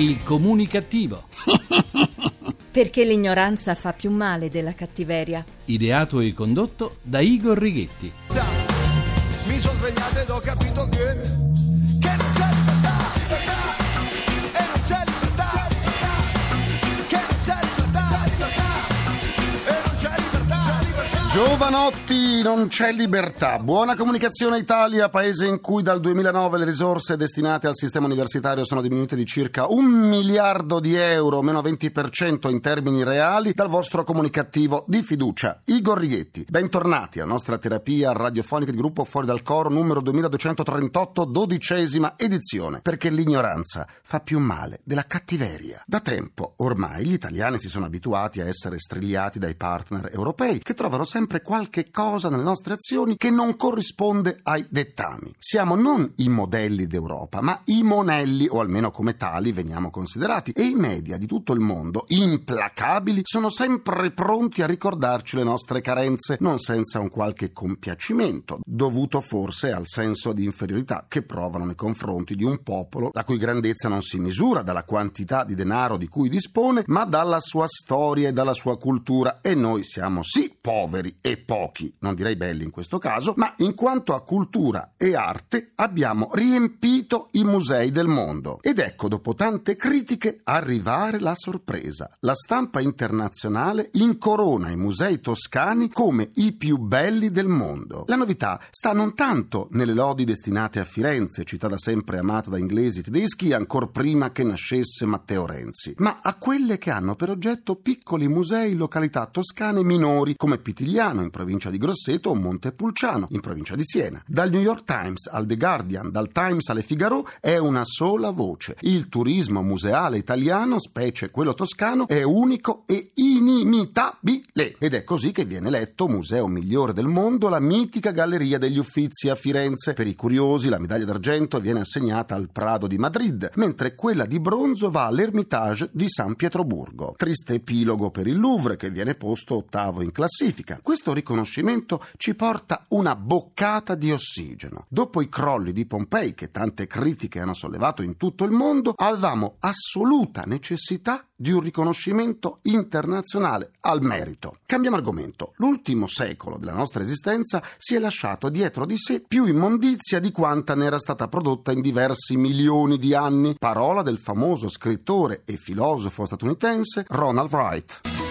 Il comunicativo. Perché l'ignoranza fa più male della cattiveria. Ideato e condotto da Igor Righetti. Mi sono svegliato ed ho capito che, che Giovanotti, non c'è libertà. Buona comunicazione Italia, paese in cui dal 2009 le risorse destinate al sistema universitario sono diminuite di circa un miliardo di euro, meno 20% in termini reali, dal vostro comunicativo di fiducia. Igor Righetti, bentornati alla nostra terapia radiofonica di gruppo Fuori dal Coro numero 2238, dodicesima edizione, perché l'ignoranza fa più male della cattiveria. Da tempo, ormai, gli italiani si sono abituati a essere strigliati dai partner europei, che trovano sempre qualche cosa nelle nostre azioni che non corrisponde ai dettami. Siamo non i modelli d'Europa, ma i monelli, o almeno come tali veniamo considerati, e i media di tutto il mondo, implacabili, sono sempre pronti a ricordarci le nostre carenze, non senza un qualche compiacimento, dovuto forse al senso di inferiorità che provano nei confronti di un popolo la cui grandezza non si misura dalla quantità di denaro di cui dispone, ma dalla sua storia e dalla sua cultura. E noi siamo sì poveri e pochi, non direi belli in questo caso, ma in quanto a cultura e arte abbiamo riempito i musei del mondo. Ed ecco, dopo tante critiche, arrivare la sorpresa. La stampa internazionale incorona i musei toscani come i più belli del mondo. La novità sta non tanto nelle lodi destinate a Firenze, città da sempre amata da inglesi e tedeschi ancor prima che nascesse Matteo Renzi, ma a quelle che hanno per oggetto piccoli musei in località toscane minori come Pitigliano in provincia di Grosseto o Montepulciano in provincia di Siena. Dal New York Times al The Guardian, dal Times alle Figaro è una sola voce. Il turismo museale italiano, specie quello toscano, è unico e inimitabile. Ed è così che viene eletto museo migliore del mondo la mitica Galleria degli Uffizi a Firenze. Per i curiosi la medaglia d'argento viene assegnata al Prado di Madrid, mentre quella di bronzo va all'Ermitage di San Pietroburgo. Triste epilogo per il Louvre che viene posto ottavo in classifica. Questo riconoscimento ci porta una boccata di ossigeno. Dopo i crolli di Pompei che tante critiche hanno sollevato in tutto il mondo, avevamo assoluta necessità di un riconoscimento internazionale al merito. Cambiamo argomento. L'ultimo secolo della nostra esistenza si è lasciato dietro di sé più immondizia di quanta ne era stata prodotta in diversi milioni di anni. Parola del famoso scrittore e filosofo statunitense Ronald Wright.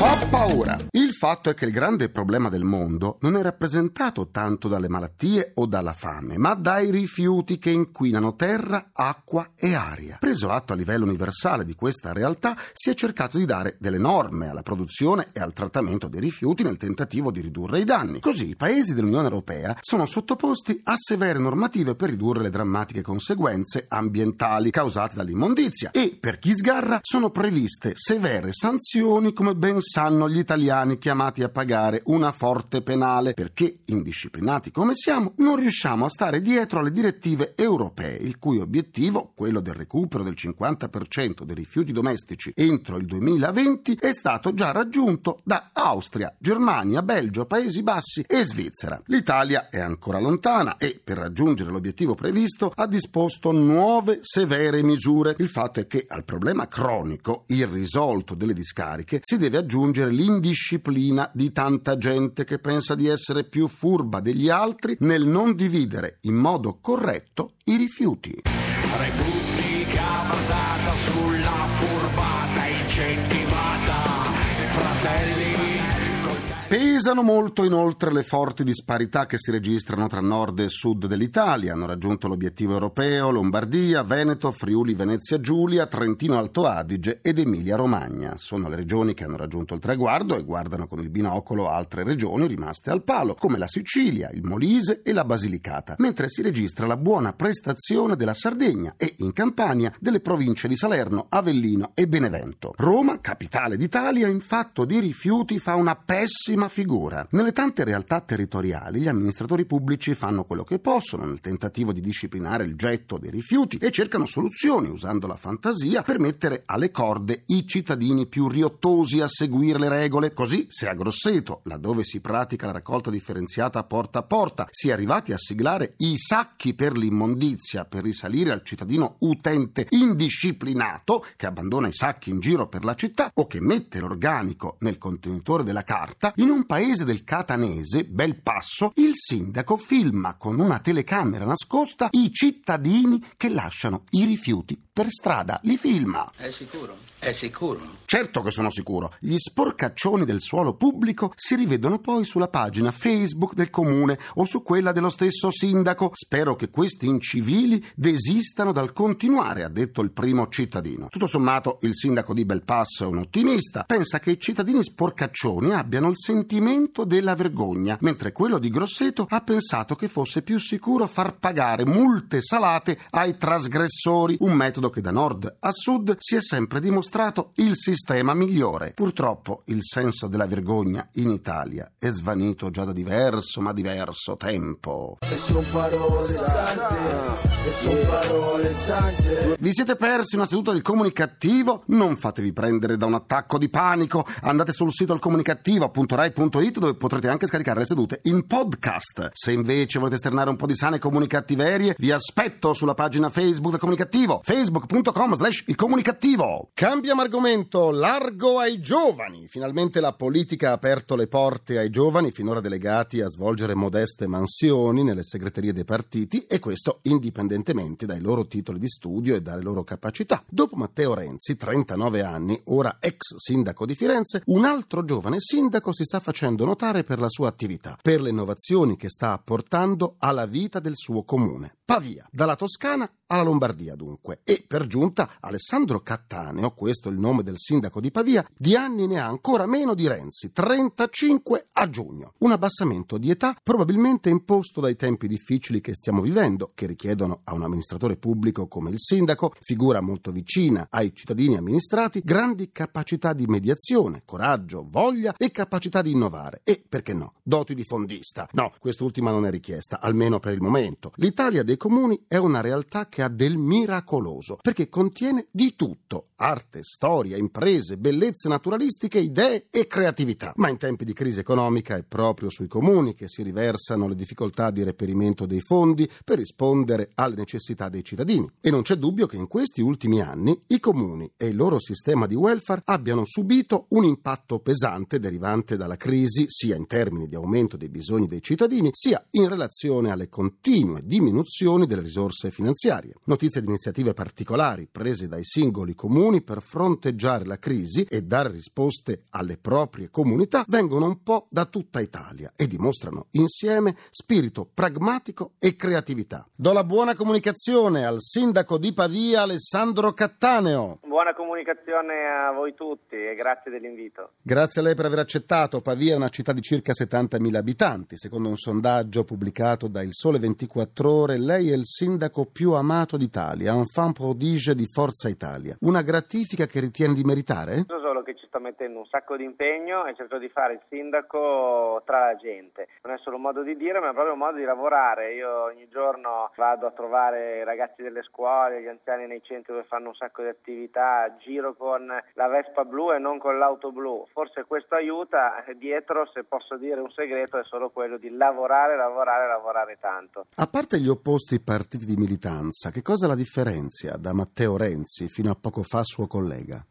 Fa paura. Il fatto è che il grande problema del mondo non è rappresentato tanto dalle malattie o dalla fame, ma dai rifiuti che inquinano terra, acqua e aria. Preso atto a livello universale di questa realtà, si è cercato di dare delle norme alla produzione e al trattamento dei rifiuti nel tentativo di ridurre i danni. Così i paesi dell'Unione Europea sono sottoposti a severe normative per ridurre le drammatiche conseguenze ambientali causate dall'immondizia e, per chi sgarra, sono previste severe sanzioni come ben sanno gli italiani chiamati a pagare una forte penale perché, indisciplinati come siamo, non riusciamo a stare dietro alle direttive europee, il cui obiettivo, quello del recupero del 50% dei rifiuti domestici entro il 2020, è stato già raggiunto da Austria, Germania, Belgio, Paesi Bassi e Svizzera. L'Italia è ancora lontana e, per raggiungere l'obiettivo previsto, ha disposto nuove severe misure. Il fatto è che al problema cronico, irrisolto delle discariche, si deve aggiungere l'indisciplina di tanta gente che pensa di essere più furba degli altri nel non dividere in modo corretto i rifiuti. Repubblica basata sulla furbata incentivata, fratelli. Pesano molto inoltre le forti disparità che si registrano tra nord e sud dell'Italia. Hanno raggiunto l'obiettivo europeo Lombardia, Veneto, Friuli, Venezia Giulia, Trentino Alto Adige ed Emilia Romagna. Sono le regioni che hanno raggiunto il traguardo e guardano con il binocolo altre regioni rimaste al palo, come la Sicilia, il Molise e la Basilicata, mentre si registra la buona prestazione della Sardegna e in Campania delle province di Salerno, Avellino e Benevento. Roma, capitale d'Italia, in fatto di rifiuti fa una pessima pessima figura. Nelle tante realtà territoriali gli amministratori pubblici fanno quello che possono nel tentativo di disciplinare il getto dei rifiuti e cercano soluzioni usando la fantasia per mettere alle corde i cittadini più riottosi a seguire le regole. Così, se a Grosseto, laddove si pratica la raccolta differenziata porta a porta, si è arrivati a siglare i sacchi per l'immondizia per risalire al cittadino utente indisciplinato che abbandona i sacchi in giro per la città o che mette l'organico nel contenitore della carta, in un paese del catanese, bel passo, il sindaco filma con una telecamera nascosta i cittadini che lasciano i rifiuti per strada, li filma. È sicuro? È sicuro? Certo che sono sicuro. Gli sporcaccioni del suolo pubblico si rivedono poi sulla pagina Facebook del comune o su quella dello stesso sindaco. Spero che questi incivili desistano dal continuare, ha detto il primo cittadino. Tutto sommato, il sindaco di Belpasso è un ottimista. Pensa che i cittadini sporcaccioni abbiano il sentimento della vergogna, mentre quello di Grosseto ha pensato che fosse più sicuro far pagare multe salate ai trasgressori, un metodo che da nord a sud si è sempre dimostrato il sistema migliore. Purtroppo il senso della vergogna in Italia è svanito già da diverso, ma diverso tempo. E son parole sante, e son parole sante. Vi siete persi una seduta del comunicativo? Non fatevi prendere da un attacco di panico. Andate sul sito alcomunicativo.rai.it dove potrete anche scaricare le sedute in podcast. Se invece volete esternare un po' di sane comunicattiverie, vi aspetto sulla pagina Facebook del comunicativo, facebook.com slash il comunicativo. Cambiamo argomento, largo ai giovani. Finalmente la politica ha aperto le porte ai giovani, finora delegati a svolgere modeste mansioni nelle segreterie dei partiti e questo indipendentemente dai loro titoli di studio e dalle loro capacità. Dopo Matteo Renzi, 39 anni, ora ex sindaco di Firenze, un altro giovane sindaco si sta facendo notare per la sua attività, per le innovazioni che sta apportando alla vita del suo comune. Pavia, dalla Toscana alla Lombardia dunque. E per giunta Alessandro Cattaneo, questo è il nome del sindaco di Pavia, di anni ne ha ancora meno di Renzi, 35 a giugno. Un abbassamento di età probabilmente imposto dai tempi difficili che stiamo vivendo, che richiedono a un amministratore pubblico come il sindaco, figura molto vicina ai cittadini amministrati, grandi capacità di mediazione, coraggio, voglia e capacità di innovare. E, perché no, doti di fondista. No, quest'ultima non è richiesta, almeno per il momento. L'Italia dei comuni è una realtà che ha del miracoloso, perché contiene di tutto, arte, storia, imprese, bellezze naturalistiche, idee e creatività. Ma in tempi di crisi economica è proprio sui comuni che si riversano le difficoltà di reperimento dei fondi per rispondere alle necessità dei cittadini. E non c'è dubbio che in questi ultimi anni i comuni e il loro sistema di welfare abbiano subito un impatto pesante derivante dalla crisi sia in termini di aumento dei bisogni dei cittadini, sia in relazione alle continue diminuzioni delle risorse finanziarie. Notizie di iniziative particolari prese dai singoli comuni per fronteggiare la crisi e dare risposte alle proprie comunità vengono un po' da tutta Italia e dimostrano insieme spirito pragmatico e creatività. Do la buona comunicazione al sindaco di Pavia Alessandro Cattaneo. Buona comunicazione a voi tutti e grazie dell'invito. Grazie a lei per aver accettato. Pavia è una città di circa 70.000 abitanti. Secondo un sondaggio pubblicato da Il Sole 24 Ore, lei è il sindaco più amato d'Italia, enfant prodige di Forza Italia. Una gratifica che ritiene di meritare? So solo che ci sto mettendo un sacco di impegno e cerco di fare il sindaco tra la gente. Non è solo un modo di dire, ma è proprio un modo di lavorare. Io ogni giorno vado a trovare i ragazzi delle scuole, gli anziani nei centri dove fanno un sacco di attività, giro con la Vespa blu e non con l'auto blu. Forse questo aiuta. Dietro, se posso dire un segreto, è solo quello di lavorare, lavorare, lavorare tanto. A parte gli opposti partiti di militanza, che cosa la differenzia da Matteo Renzi fino a poco fa suo collega?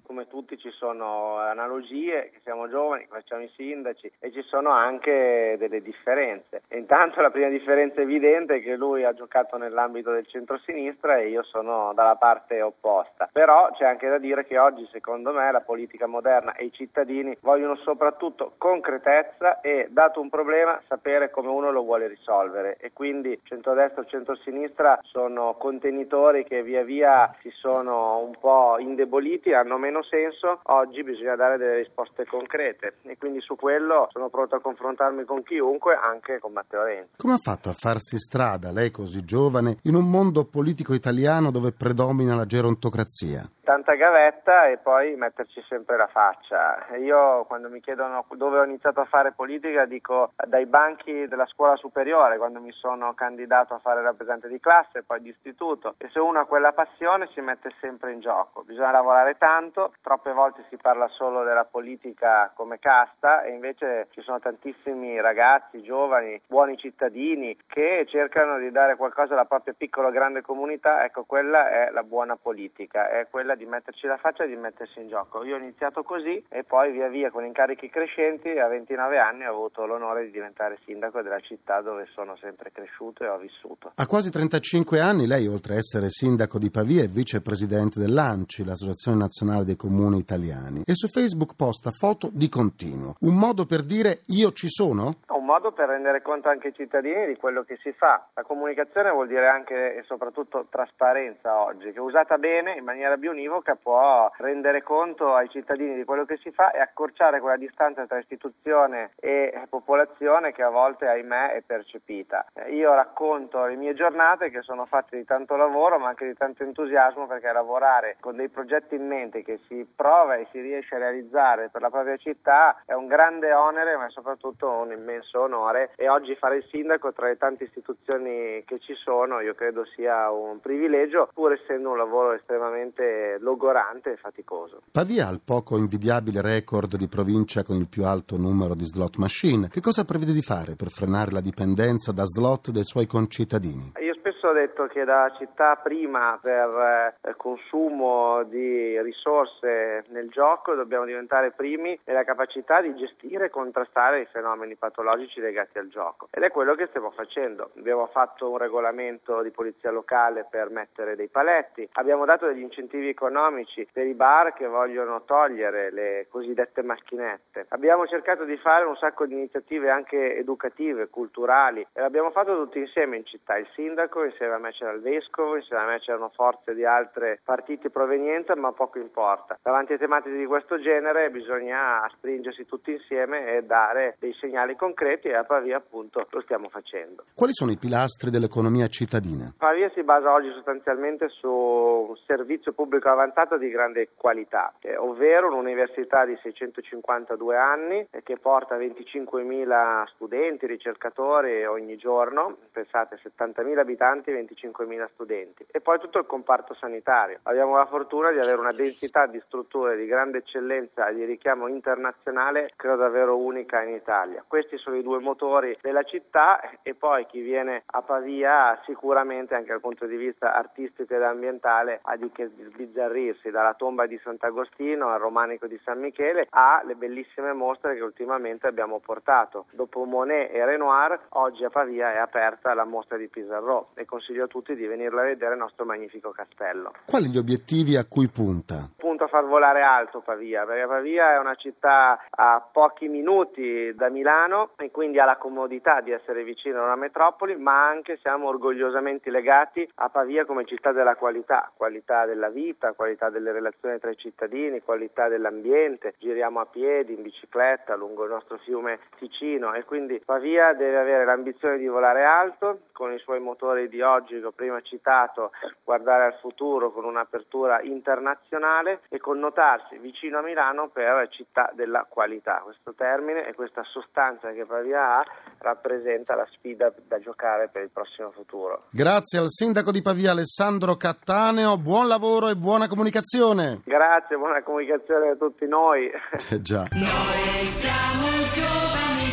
Sono analogie, che siamo giovani, facciamo i sindaci e ci sono anche delle differenze. E intanto la prima differenza evidente è che lui ha giocato nell'ambito del centro-sinistra e io sono dalla parte opposta. Però c'è anche da dire che oggi secondo me la politica moderna e i cittadini vogliono soprattutto concretezza e dato un problema sapere come uno lo vuole risolvere e quindi centrodestra o centrosinistra sono contenitori che via via si sono un po' indeboliti, hanno meno senso. Oggi bisogna dare delle risposte concrete e quindi su quello sono pronto a confrontarmi con chiunque, anche con Matteo Renzi. Come ha fatto a farsi strada, lei così giovane, in un mondo politico italiano dove predomina la gerontocrazia? tanta gavetta e poi metterci sempre la faccia. Io quando mi chiedono dove ho iniziato a fare politica dico dai banchi della scuola superiore quando mi sono candidato a fare rappresentante di classe e poi di istituto e se uno ha quella passione si mette sempre in gioco. Bisogna lavorare tanto, troppe volte si parla solo della politica come casta e invece ci sono tantissimi ragazzi, giovani, buoni cittadini che cercano di dare qualcosa alla propria piccola o grande comunità, ecco quella è la buona politica, è quella di metterci la faccia e di mettersi in gioco. Io ho iniziato così e poi via via con incarichi crescenti a 29 anni ho avuto l'onore di diventare sindaco della città dove sono sempre cresciuto e ho vissuto. A quasi 35 anni lei, oltre a essere sindaco di Pavia, è vicepresidente dell'ANCI, l'Associazione Nazionale dei Comuni Italiani, e su Facebook posta foto di continuo. Un modo per dire io ci sono? Modo per rendere conto anche ai cittadini di quello che si fa. La comunicazione vuol dire anche e soprattutto trasparenza oggi, che usata bene in maniera più univoca può rendere conto ai cittadini di quello che si fa e accorciare quella distanza tra istituzione e popolazione che a volte, ahimè, è percepita. Io racconto le mie giornate che sono fatte di tanto lavoro ma anche di tanto entusiasmo perché lavorare con dei progetti in mente che si prova e si riesce a realizzare per la propria città è un grande onere ma soprattutto un immenso onore e oggi fare il sindaco tra le tante istituzioni che ci sono io credo sia un privilegio pur essendo un lavoro estremamente logorante e faticoso. Pavia ha il poco invidiabile record di provincia con il più alto numero di slot machine. Che cosa prevede di fare per frenare la dipendenza da slot dei suoi concittadini? Io spesso ho detto che da città prima per eh, consumo di risorse nel gioco dobbiamo diventare primi nella capacità di gestire e contrastare i fenomeni patologici legati al gioco ed è quello che stiamo facendo. Abbiamo fatto un regolamento di polizia locale per mettere dei paletti, abbiamo dato degli incentivi economici per i bar che vogliono togliere le cosiddette macchinette. Abbiamo cercato di fare un sacco di iniziative anche educative, culturali e l'abbiamo fatto tutti insieme in città, il sindaco, insieme a me c'era il vescovo, insieme a me c'erano forze di altre partiti provenienza, ma poco importa. Davanti a tematiche di questo genere bisogna stringersi tutti insieme e dare dei segnali concreti e a Pavia appunto lo stiamo facendo. Quali sono i pilastri dell'economia cittadina? Pavia si basa oggi sostanzialmente su un servizio pubblico avanzato di grande qualità, eh, ovvero un'università di 652 anni eh, che porta 25.000 studenti, ricercatori ogni giorno, pensate 70.000 abitanti, 25.000 studenti e poi tutto il comparto sanitario. Abbiamo la fortuna di avere una densità di strutture di grande eccellenza e di richiamo internazionale credo davvero unica in Italia. Questi sono i due motori della città e poi chi viene a Pavia sicuramente anche dal punto di vista artistico ed ambientale ha di che sbizzarrirsi dalla tomba di Sant'Agostino al romanico di San Michele alle bellissime mostre che ultimamente abbiamo portato. Dopo Monet e Renoir oggi a Pavia è aperta la mostra di Pissarro e consiglio a tutti di venirla a vedere il nostro magnifico castello. Quali gli obiettivi a cui punta? Far volare alto Pavia, perché Pavia è una città a pochi minuti da Milano e quindi ha la comodità di essere vicino a una metropoli, ma anche siamo orgogliosamente legati a Pavia come città della qualità, qualità della vita, qualità delle relazioni tra i cittadini, qualità dell'ambiente. Giriamo a piedi, in bicicletta lungo il nostro fiume Ticino e quindi Pavia deve avere l'ambizione di volare alto con i suoi motori di oggi che ho prima citato, guardare al futuro con un'apertura internazionale e connotarsi vicino a Milano per città della qualità. Questo termine e questa sostanza che Pavia ha rappresenta la sfida da giocare per il prossimo futuro. Grazie al sindaco di Pavia Alessandro Cattaneo, buon lavoro e buona comunicazione. Grazie, buona comunicazione a tutti noi. Eh già. Noi siamo giovani,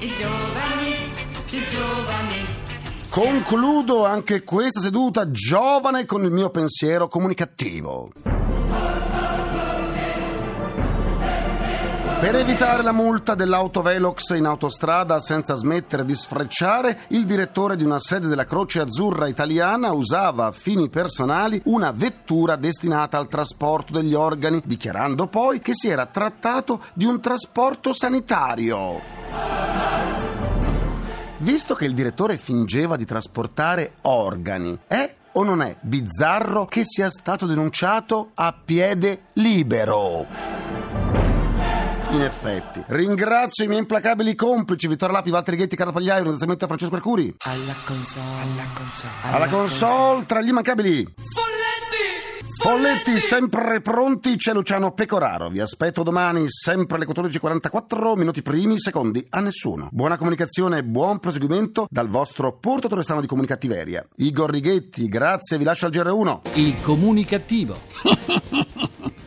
i giovani, più giovani. Concludo anche questa seduta giovane con il mio pensiero comunicativo. Per evitare la multa dell'autovelox in autostrada senza smettere di sfrecciare, il direttore di una sede della Croce Azzurra italiana usava a fini personali una vettura destinata al trasporto degli organi, dichiarando poi che si era trattato di un trasporto sanitario. Visto che il direttore fingeva di trasportare organi, è o non è bizzarro che sia stato denunciato a piede libero? In effetti. Ringrazio i miei implacabili complici, Vittorio Lapi, Walter Ghetti, Carlo Pagliaio, un ringraziamento a Francesco Arcuri. Alla console. Alla console. Alla console, tra gli immancabili. Folletti sempre pronti, c'è Luciano Pecoraro. Vi aspetto domani, sempre alle 14.44, minuti primi, secondi a nessuno. Buona comunicazione e buon proseguimento dal vostro portatore strano di comunicattiveria. Igor Righetti, grazie, vi lascio al GR1. Il comunicativo.